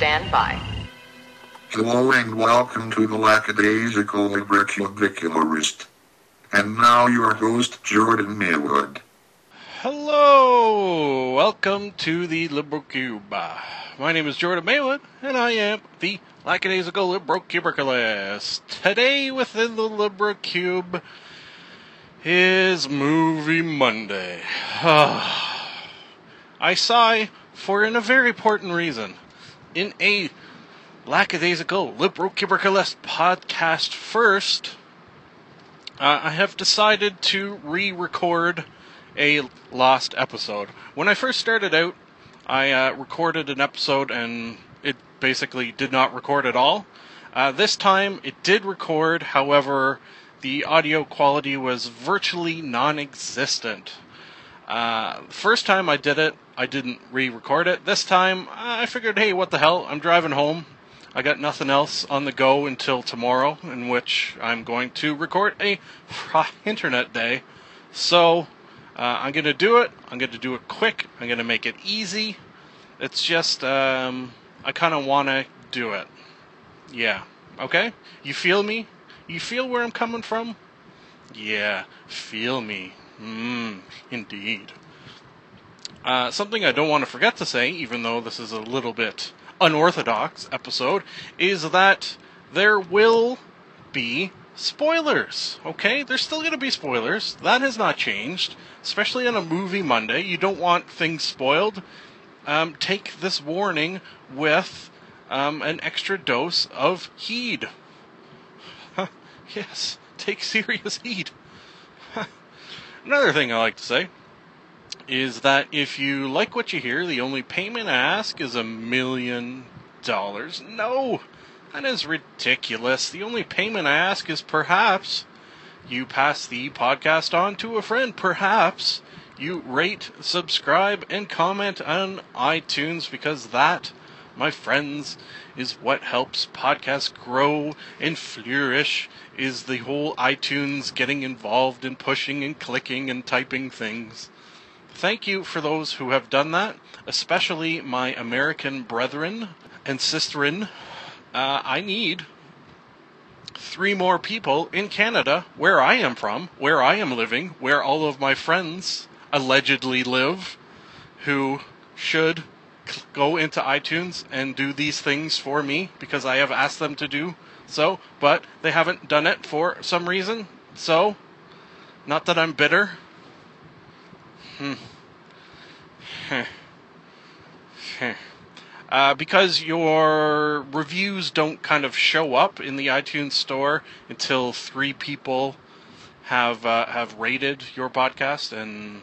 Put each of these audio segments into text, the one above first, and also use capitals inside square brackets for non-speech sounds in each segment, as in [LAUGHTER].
stand by. Hello and welcome to the Lackadaisical Librocubicularist. And now your host, Jordan Maywood. Hello! Welcome to the Liberal Cube. My name is Jordan Maywood, and I am the Lackadaisical Librocubicularist. Today within the Liberal Cube is Movie Monday. [SIGHS] I sigh for in a very important reason. In a lackadaisical librocubicularist podcast first, uh, I have decided to re-record a lost episode. When I first started out, I uh, recorded an episode and it basically did not record at all. Uh, this time it did record, however, the audio quality was virtually non existent. Uh, first time I did it, I didn't re record it. This time, I figured, hey, what the hell? I'm driving home. I got nothing else on the go until tomorrow, in which I'm going to record a internet day. So, uh, I'm going to do it. I'm going to do it quick. I'm going to make it easy. It's just, um, I kind of want to do it. Yeah. Okay? You feel me? You feel where I'm coming from? Yeah, feel me. Mmm, indeed. Uh, something I don't want to forget to say, even though this is a little bit unorthodox episode, is that there will be spoilers. Okay? There's still going to be spoilers. That has not changed. Especially on a movie Monday. You don't want things spoiled. Um, take this warning with um, an extra dose of heed. [LAUGHS] yes, take serious heed. Another thing I like to say is that if you like what you hear, the only payment I ask is a million dollars. No, that is ridiculous. The only payment I ask is perhaps you pass the podcast on to a friend. Perhaps you rate, subscribe, and comment on iTunes because that, my friends, is what helps podcasts grow and flourish. Is the whole iTunes getting involved in pushing and clicking and typing things. Thank you for those who have done that, especially my American brethren and sisterin. Uh, I need three more people in Canada, where I am from, where I am living, where all of my friends allegedly live, who should go into iTunes and do these things for me because I have asked them to do so, but they haven't done it for some reason. So, not that I'm bitter. Hmm. [LAUGHS] Uh, because your reviews don't kind of show up in the iTunes store until three people have uh, have rated your podcast and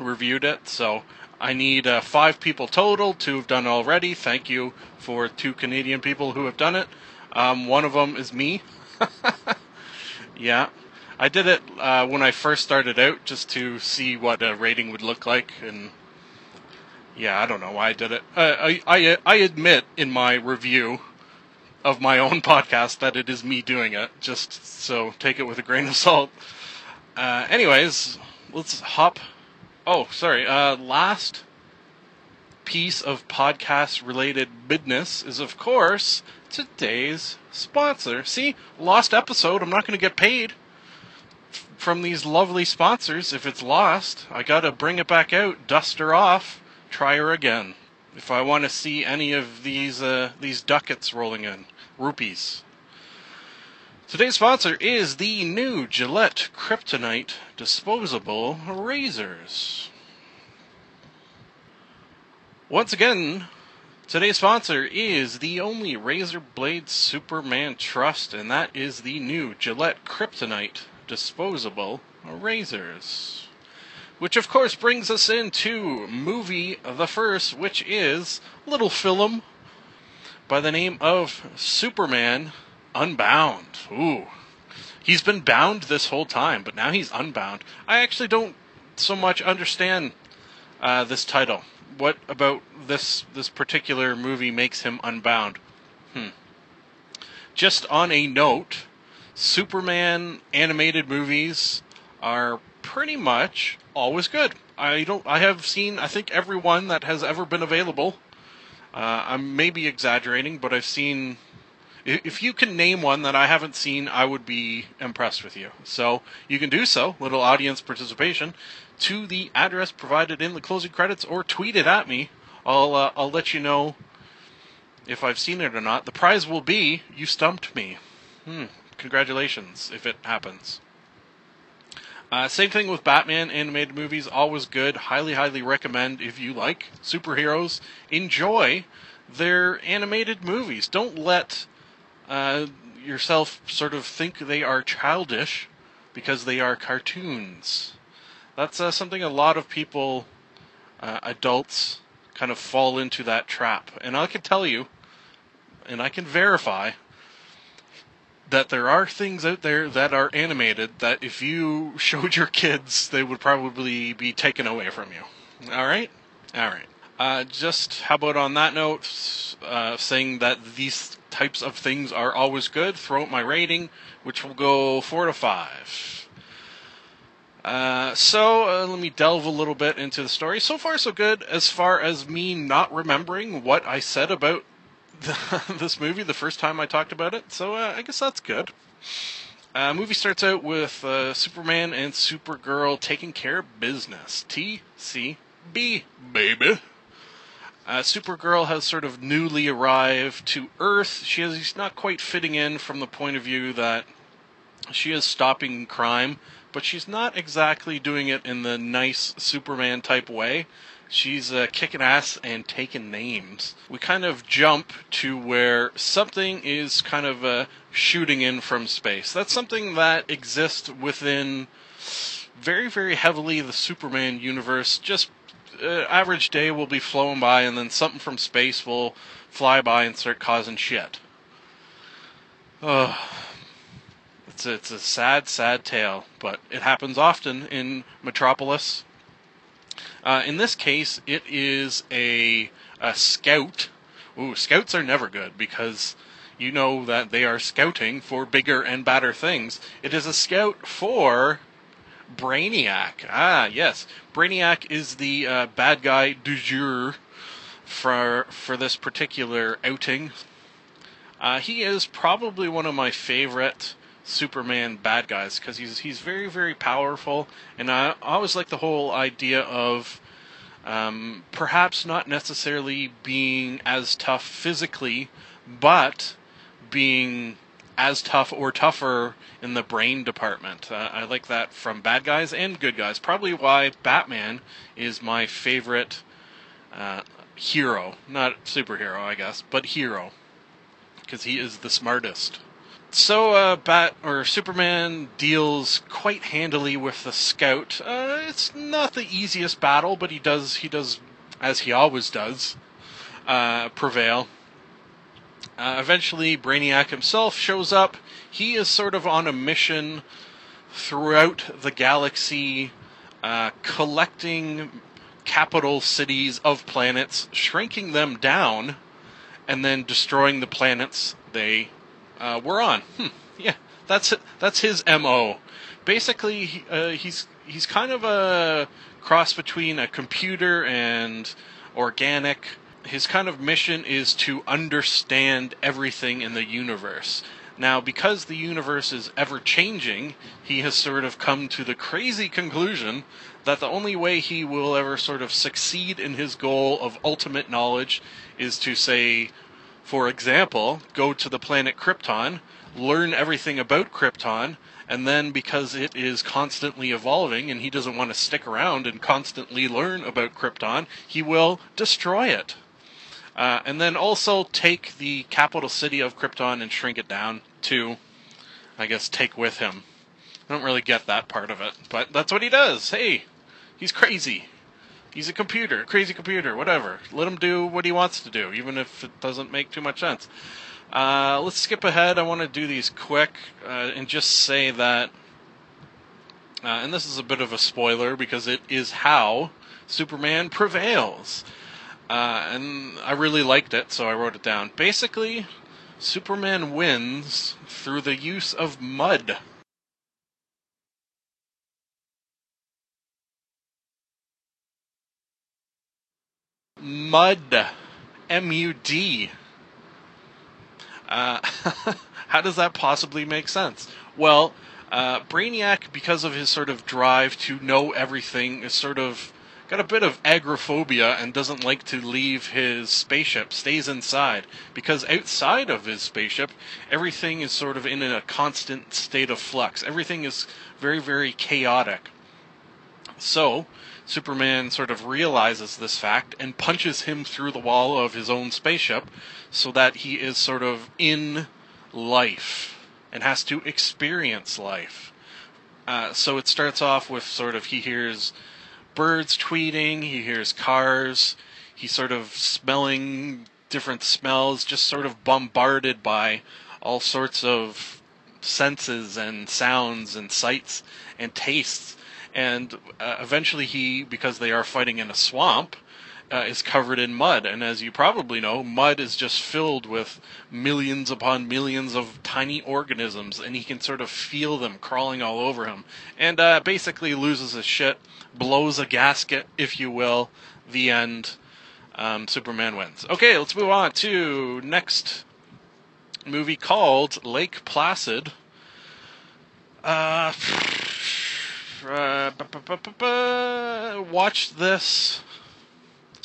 reviewed it. So I need uh, five people total. Two have done already. Thank you for two Canadian people who have done it. Um, one of them is me. [LAUGHS] yeah, I did it uh, when I first started out just to see what a rating would look like and yeah, I don't know why I did it. Uh, I, I I admit in my review of my own [LAUGHS] podcast that it is me doing it. Just so take it with a grain of salt. Uh, anyways, let's hop. Oh, sorry. Uh, last piece of podcast related business is, of course, today's sponsor. See, lost episode. I'm not going to get paid from these lovely sponsors if it's lost. I got to bring it back out, dust her off try her again. If I want to see any of these uh, these ducats rolling in, rupees. Today's sponsor is the new Gillette Kryptonite disposable razors. Once again, today's sponsor is the only razor blade Superman trust, and that is the new Gillette Kryptonite disposable razors. Which, of course, brings us into movie the first, which is little film by the name of Superman Unbound. Ooh. He's been bound this whole time, but now he's unbound. I actually don't so much understand uh, this title. What about this this particular movie makes him unbound? Hmm. Just on a note, Superman animated movies are pretty much always good. I don't. I have seen. I think every one that has ever been available. Uh, I may be exaggerating, but I've seen. If you can name one that I haven't seen, I would be impressed with you. So you can do so, little audience participation, to the address provided in the closing credits, or tweet it at me. I'll uh, I'll let you know if I've seen it or not. The prize will be you stumped me. Hmm. Congratulations if it happens. Uh, same thing with Batman animated movies, always good. Highly, highly recommend if you like superheroes. Enjoy their animated movies. Don't let uh, yourself sort of think they are childish because they are cartoons. That's uh, something a lot of people, uh, adults, kind of fall into that trap. And I can tell you, and I can verify, that there are things out there that are animated that if you [LAUGHS] showed your kids, they would probably be taken away from you. All right? All right. Uh, just how about on that note, uh, saying that these types of things are always good, throw out my rating, which will go 4 to 5. Uh, so uh, let me delve a little bit into the story. So far, so good. As far as me not remembering what I said about [LAUGHS] the, this movie the first time I talked about it, so uh, I guess that's good. Uh, movie starts out with Superman and Supergirl taking care of business. TCB, baby. Uh, Supergirl has sort of newly arrived to Earth. She is she's not quite fitting in from the point of view that she is stopping crime, but she's not exactly doing it in the nice Superman type way. She's uh, kicking ass and taking names. We kind of jump to where something is kind of uh, shooting in from space. That's something that exists within very, very heavily the Superman universe. Just uh, average day will be flowing by, and then something from space will fly by and start causing shit. Ugh. It's a, it's a sad, sad tale, but it happens often in Metropolis. Uh, in this case, it is a, a scout. Ooh, scouts are never good because you know that they are scouting for bigger and badder things. It is a scout for Brainiac. Ah, yes. Brainiac is the uh, bad guy du jour for, for this particular outing. Uh, he is probably one of my favorite Superman bad guys because he's he's very very powerful, and I always like the whole idea of um, perhaps not necessarily being as tough physically, but being as tough or tougher in the brain department. Uh, I like that from bad guys and good guys. Probably why Batman is my favorite uh, hero, not superhero, I guess, but hero, because he is the smartest. So, uh, Bat or Superman deals quite handily with the Scout. Uh, it's not the easiest battle, but he does he does as he always does uh, prevail. Uh, eventually, Brainiac himself shows up. He is sort of on a mission throughout the galaxy, uh, collecting capital cities of planets, shrinking them down, and then destroying the planets they uh, were on. Hmm, yeah, that's that's his mo. Basically, uh, he's he's kind of a cross between a computer and organic. His kind of mission is to understand everything in the universe. Now, because the universe is ever changing, he has sort of come to the crazy conclusion that the only way he will ever sort of succeed in his goal of ultimate knowledge is to say, for example, go to the planet Krypton, learn everything about Krypton, and then because it is constantly evolving and he doesn't want to stick around and constantly learn about Krypton, he will destroy it. Uh, and then also take the capital city of Krypton and shrink it down to, I guess, take with him. I don't really get that part of it, but that's what he does. Hey, he's crazy. He's a computer, crazy computer, whatever. Let him do what he wants to do, even if it doesn't make too much sense. Uh, let's skip ahead. I want to do these quick uh, and just say that, uh, and this is a bit of a spoiler because it is how Superman prevails. Uh, and I really liked it, so I wrote it down. Basically, Superman wins through the use of mud. Mud. M U D. Uh, [LAUGHS] how does that possibly make sense? Well, uh, Brainiac, because of his sort of drive to know everything, is sort of got a bit of agoraphobia and doesn't like to leave his spaceship, stays inside. Because outside of his spaceship, everything is sort of in a constant state of flux. Everything is very, very chaotic. So, Superman sort of realizes this fact and punches him through the wall of his own spaceship so that he is sort of in life and has to experience life. Uh, so it starts off with sort of he hears birds tweeting, he hears cars, he's sort of smelling different smells, just sort of bombarded by all sorts of senses and sounds and sights and tastes. And uh, eventually, he, because they are fighting in a swamp, uh, is covered in mud. And as you probably know, mud is just filled with millions upon millions of tiny organisms, and he can sort of feel them crawling all over him. And uh, basically loses his shit, blows a gasket, if you will. The end. Um, Superman wins. Okay, let's move on to next movie called Lake Placid. Uh, [SIGHS] uh, this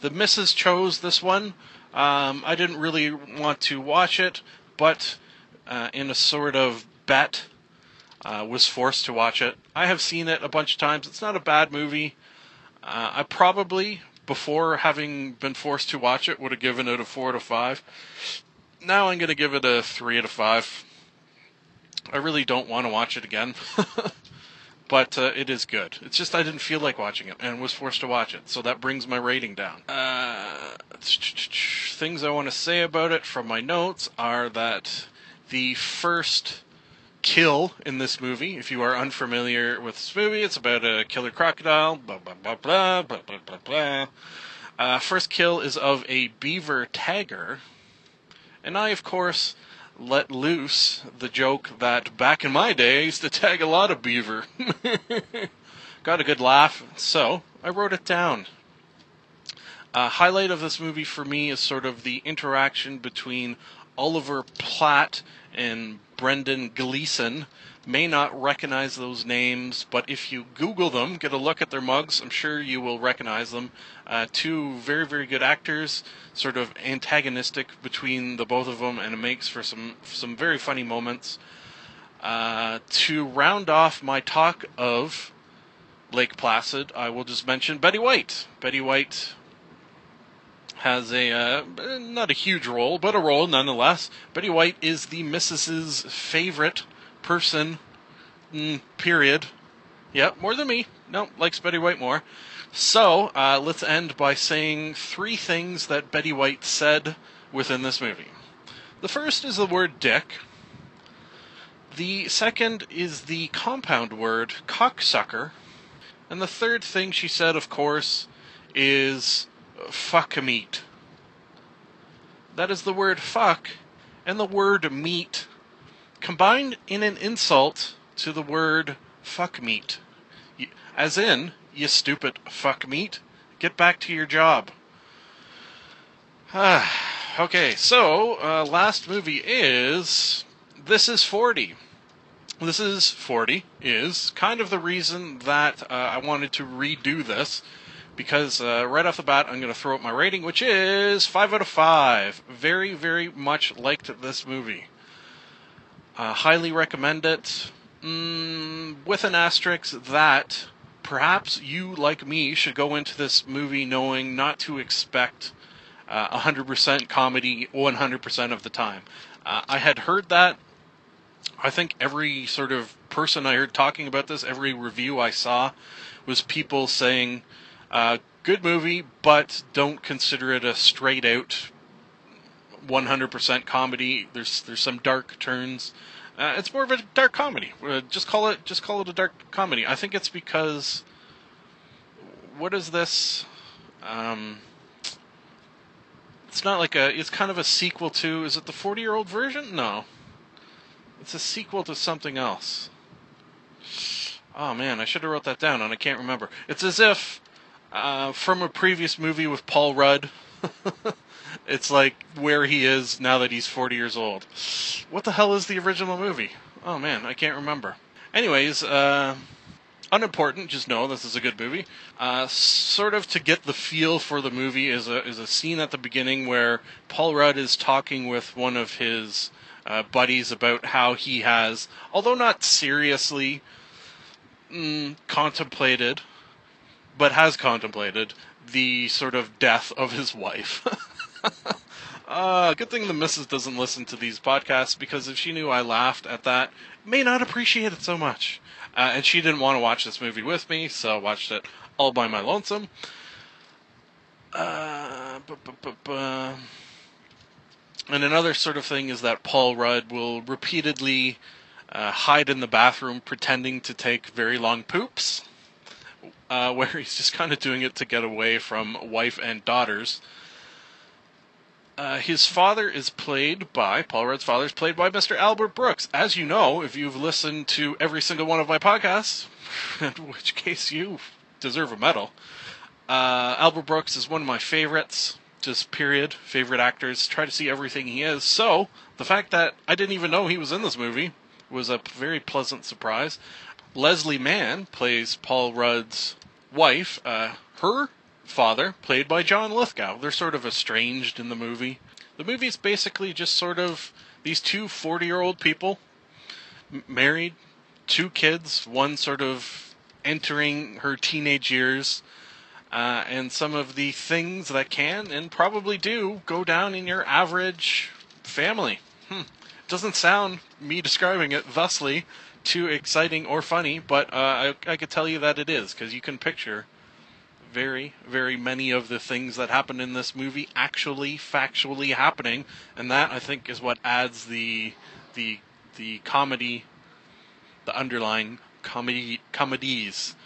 the missus chose this one. Um, I didn't really want to watch it, but uh, in a sort of bet, uh, was forced to watch it. I have seen it a bunch of times. It's not a bad movie. Uh, I probably, before having been forced to watch it, would have given it a four to five. Now I'm going to give it a three out of five. I really don't want to watch it again. [LAUGHS] but uh, it is good. It's just I didn't feel like watching it and was forced to watch it, so that brings my rating down. Uh, things I want to say about it from my notes are that the first kill in this movie. If you are unfamiliar with this movie, it's about a killer crocodile. Blah blah blah blah blah blah blah. blah. Uh, first kill is of a beaver tagger, and I, of course, let loose the joke that back in my day I used to tag a lot of beaver. [LAUGHS] Got a good laugh, so I wrote it down. A highlight of this movie for me is sort of the interaction between Oliver Platt and Brendan Gleeson may not recognize those names, but if you Google them, get a look at their mugs, I'm sure you will recognize them. Uh, two very, very good actors, sort of antagonistic between the both of them, and it makes for some some very funny moments. Uh, to round off my talk of Lake Placid, I will just mention Betty White. Betty White has a uh, not a huge role, but a role nonetheless. Betty White is the missus's favorite person, mm, period. Yep, more than me. No, likes Betty White more. So, uh, let's end by saying three things that Betty White said within this movie. The first is the word dick. The second is the compound word cocksucker. And the third thing she said, of course, is fuck meat. That is the word fuck and the word meat combined in an insult to the word fuck meat. As in, you stupid fuck meat, get back to your job. okay, so uh, last movie is This is 40. This is 40 is kind of the reason that uh, I wanted to redo this because uh, right off the bat I'm going to throw up my rating, which is 5 out of 5. Very, very much liked this movie. Uh, highly recommend it. Mm, with an asterisk that perhaps you, like me, should go into this movie knowing not to expect uh, 100% comedy 100% of the time. Uh, I had heard that. I think every sort of person I heard talking about this, every review I saw, was people saying, uh, good movie, but don't consider it a straight out 100% comedy. There's there's some dark turns. Uh, it's more of a dark comedy. Uh, just call it just call it a dark comedy. I think it's because what is this? Um, it's not like a. It's kind of a sequel to. Is it the forty year old version? No. It's a sequel to something else. Oh man, I should have wrote that down and I can't remember. It's as if uh, from a previous movie with Paul Rudd. [LAUGHS] it's like where he is now that he's 40 years old. What the hell is the original movie? Oh man, I can't remember. Anyways, uh, unimportant. Just know this is a good movie. Uh, sort of to get the feel for the movie is a is a scene at the beginning where Paul Rudd is talking with one of his uh, buddies about how he has, although not seriously mm, contemplated, but has contemplated the sort of death of his wife. [LAUGHS] uh, good thing the missus doesn't listen to these podcasts because if she knew I laughed at that, may not appreciate it so much. Uh, and she didn't want to watch this movie with me, so I watched it all by my lonesome. Uh, and another sort of thing is that Paul Rudd will repeatedly uh, hide in the bathroom pretending to take very long poops, uh, [LAUGHS] where he's just kind of doing it to get away from wife and daughters. Uh, his father is played by Paul Rudd's father is played by Mr. Albert Brooks. As you know, if you've listened to every single one of my podcasts, [LAUGHS] in which case you deserve a medal. Uh, Albert Brooks is one of my favorites, just period favorite actors. Try to see everything he is. So the fact that I didn't even know he was in this movie was a very pleasant surprise. Leslie Mann plays Paul Rudd's wife. Uh, her father, played by John Lithgow. They're sort of estranged in the movie. The movie is basically just sort of these two 40 year old people, m- married, two kids, one sort of entering her teenage years, uh, and some of the things that can and probably do go down in your average family. Hmm. Doesn't sound, me describing it thusly, too exciting or funny, but uh, I, I could tell you that it is, because you can picture very, very many of the things that happen in this movie actually factually happening, and that I think is what adds the the the comedy, the underlying comedy comedies.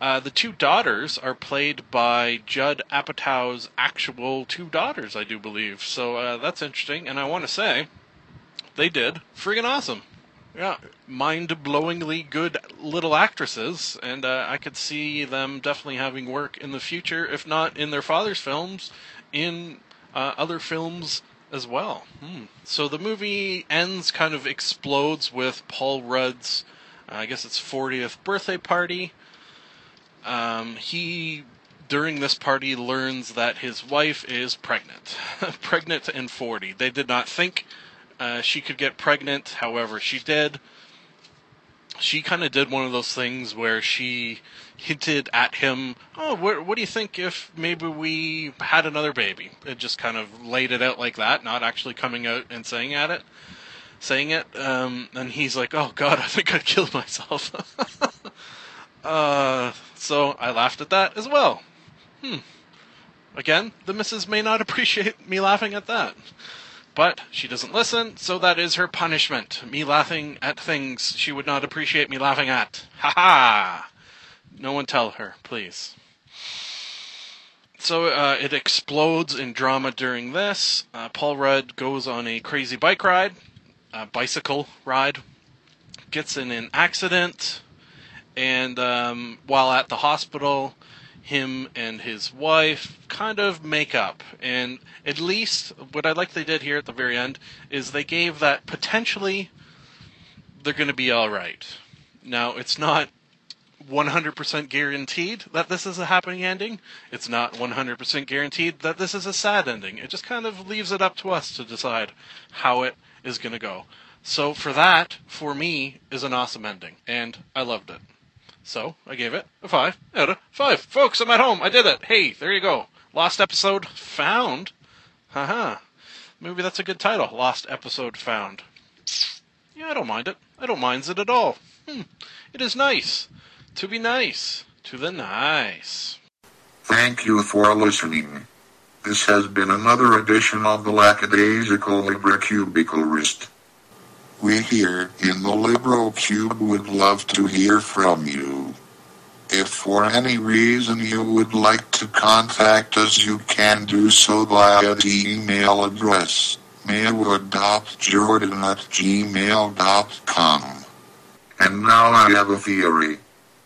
Uh, the two daughters are played by Judd Apatow's actual two daughters, I do believe. So uh, that's interesting, and I want to say they did friggin' awesome. Yeah, mind-blowingly good little actresses, and uh, I could see them definitely having work in the future, if not in their father's films, in uh, other films as well. Hmm. So the movie ends, kind of explodes with Paul Rudd's, uh, I guess it's 40th birthday party. Um, he during this party learns that his wife is pregnant, [LAUGHS] pregnant and 40. They did not think uh, she could get pregnant, however, she did. She kind of did one of those things where she hinted at him, "Oh, what, what do you think if maybe we had another baby?" It just kind of laid it out like that, not actually coming out and saying at it, saying it. Um, and he's like, "Oh God, [LAUGHS] I think I killed myself." [LAUGHS] uh, so I laughed at that as well. Hmm. Again, the missus may not appreciate me laughing at that. But she doesn't listen, so that is her punishment. Me laughing at things she would not appreciate me laughing at. Ha ha! No one tell her, please. So uh, it explodes in drama during this. Uh, Paul Rudd goes on a crazy bike ride, bicycle ride, gets in an accident, and um, while at the hospital, him and his wife kind of make up. And at least what I like they did here at the very end is they gave that potentially they're going to be all right. Now, it's not 100% guaranteed that this is a happy ending. It's not 100% guaranteed that this is a sad ending. It just kind of leaves it up to us to decide how it is going to go. So, for that, for me, is an awesome ending. And I loved it. So I gave it a five out of five. Folks, I'm at home. I did it. Hey, there you go. Lost episode found. Haha. Maybe that's a good title. Lost episode found. Yeah, I don't mind it. I don't mind it at all. Hmm. It is nice to be nice to the nice. Thank you for listening. This has been another edition of the Lackadaisical Librocubicularist. We here in the Liberal Cube would love to hear from you. If for any reason you would like to contact us, you can do so via the email address maywood.jordan at gmail.com. And now I have a theory.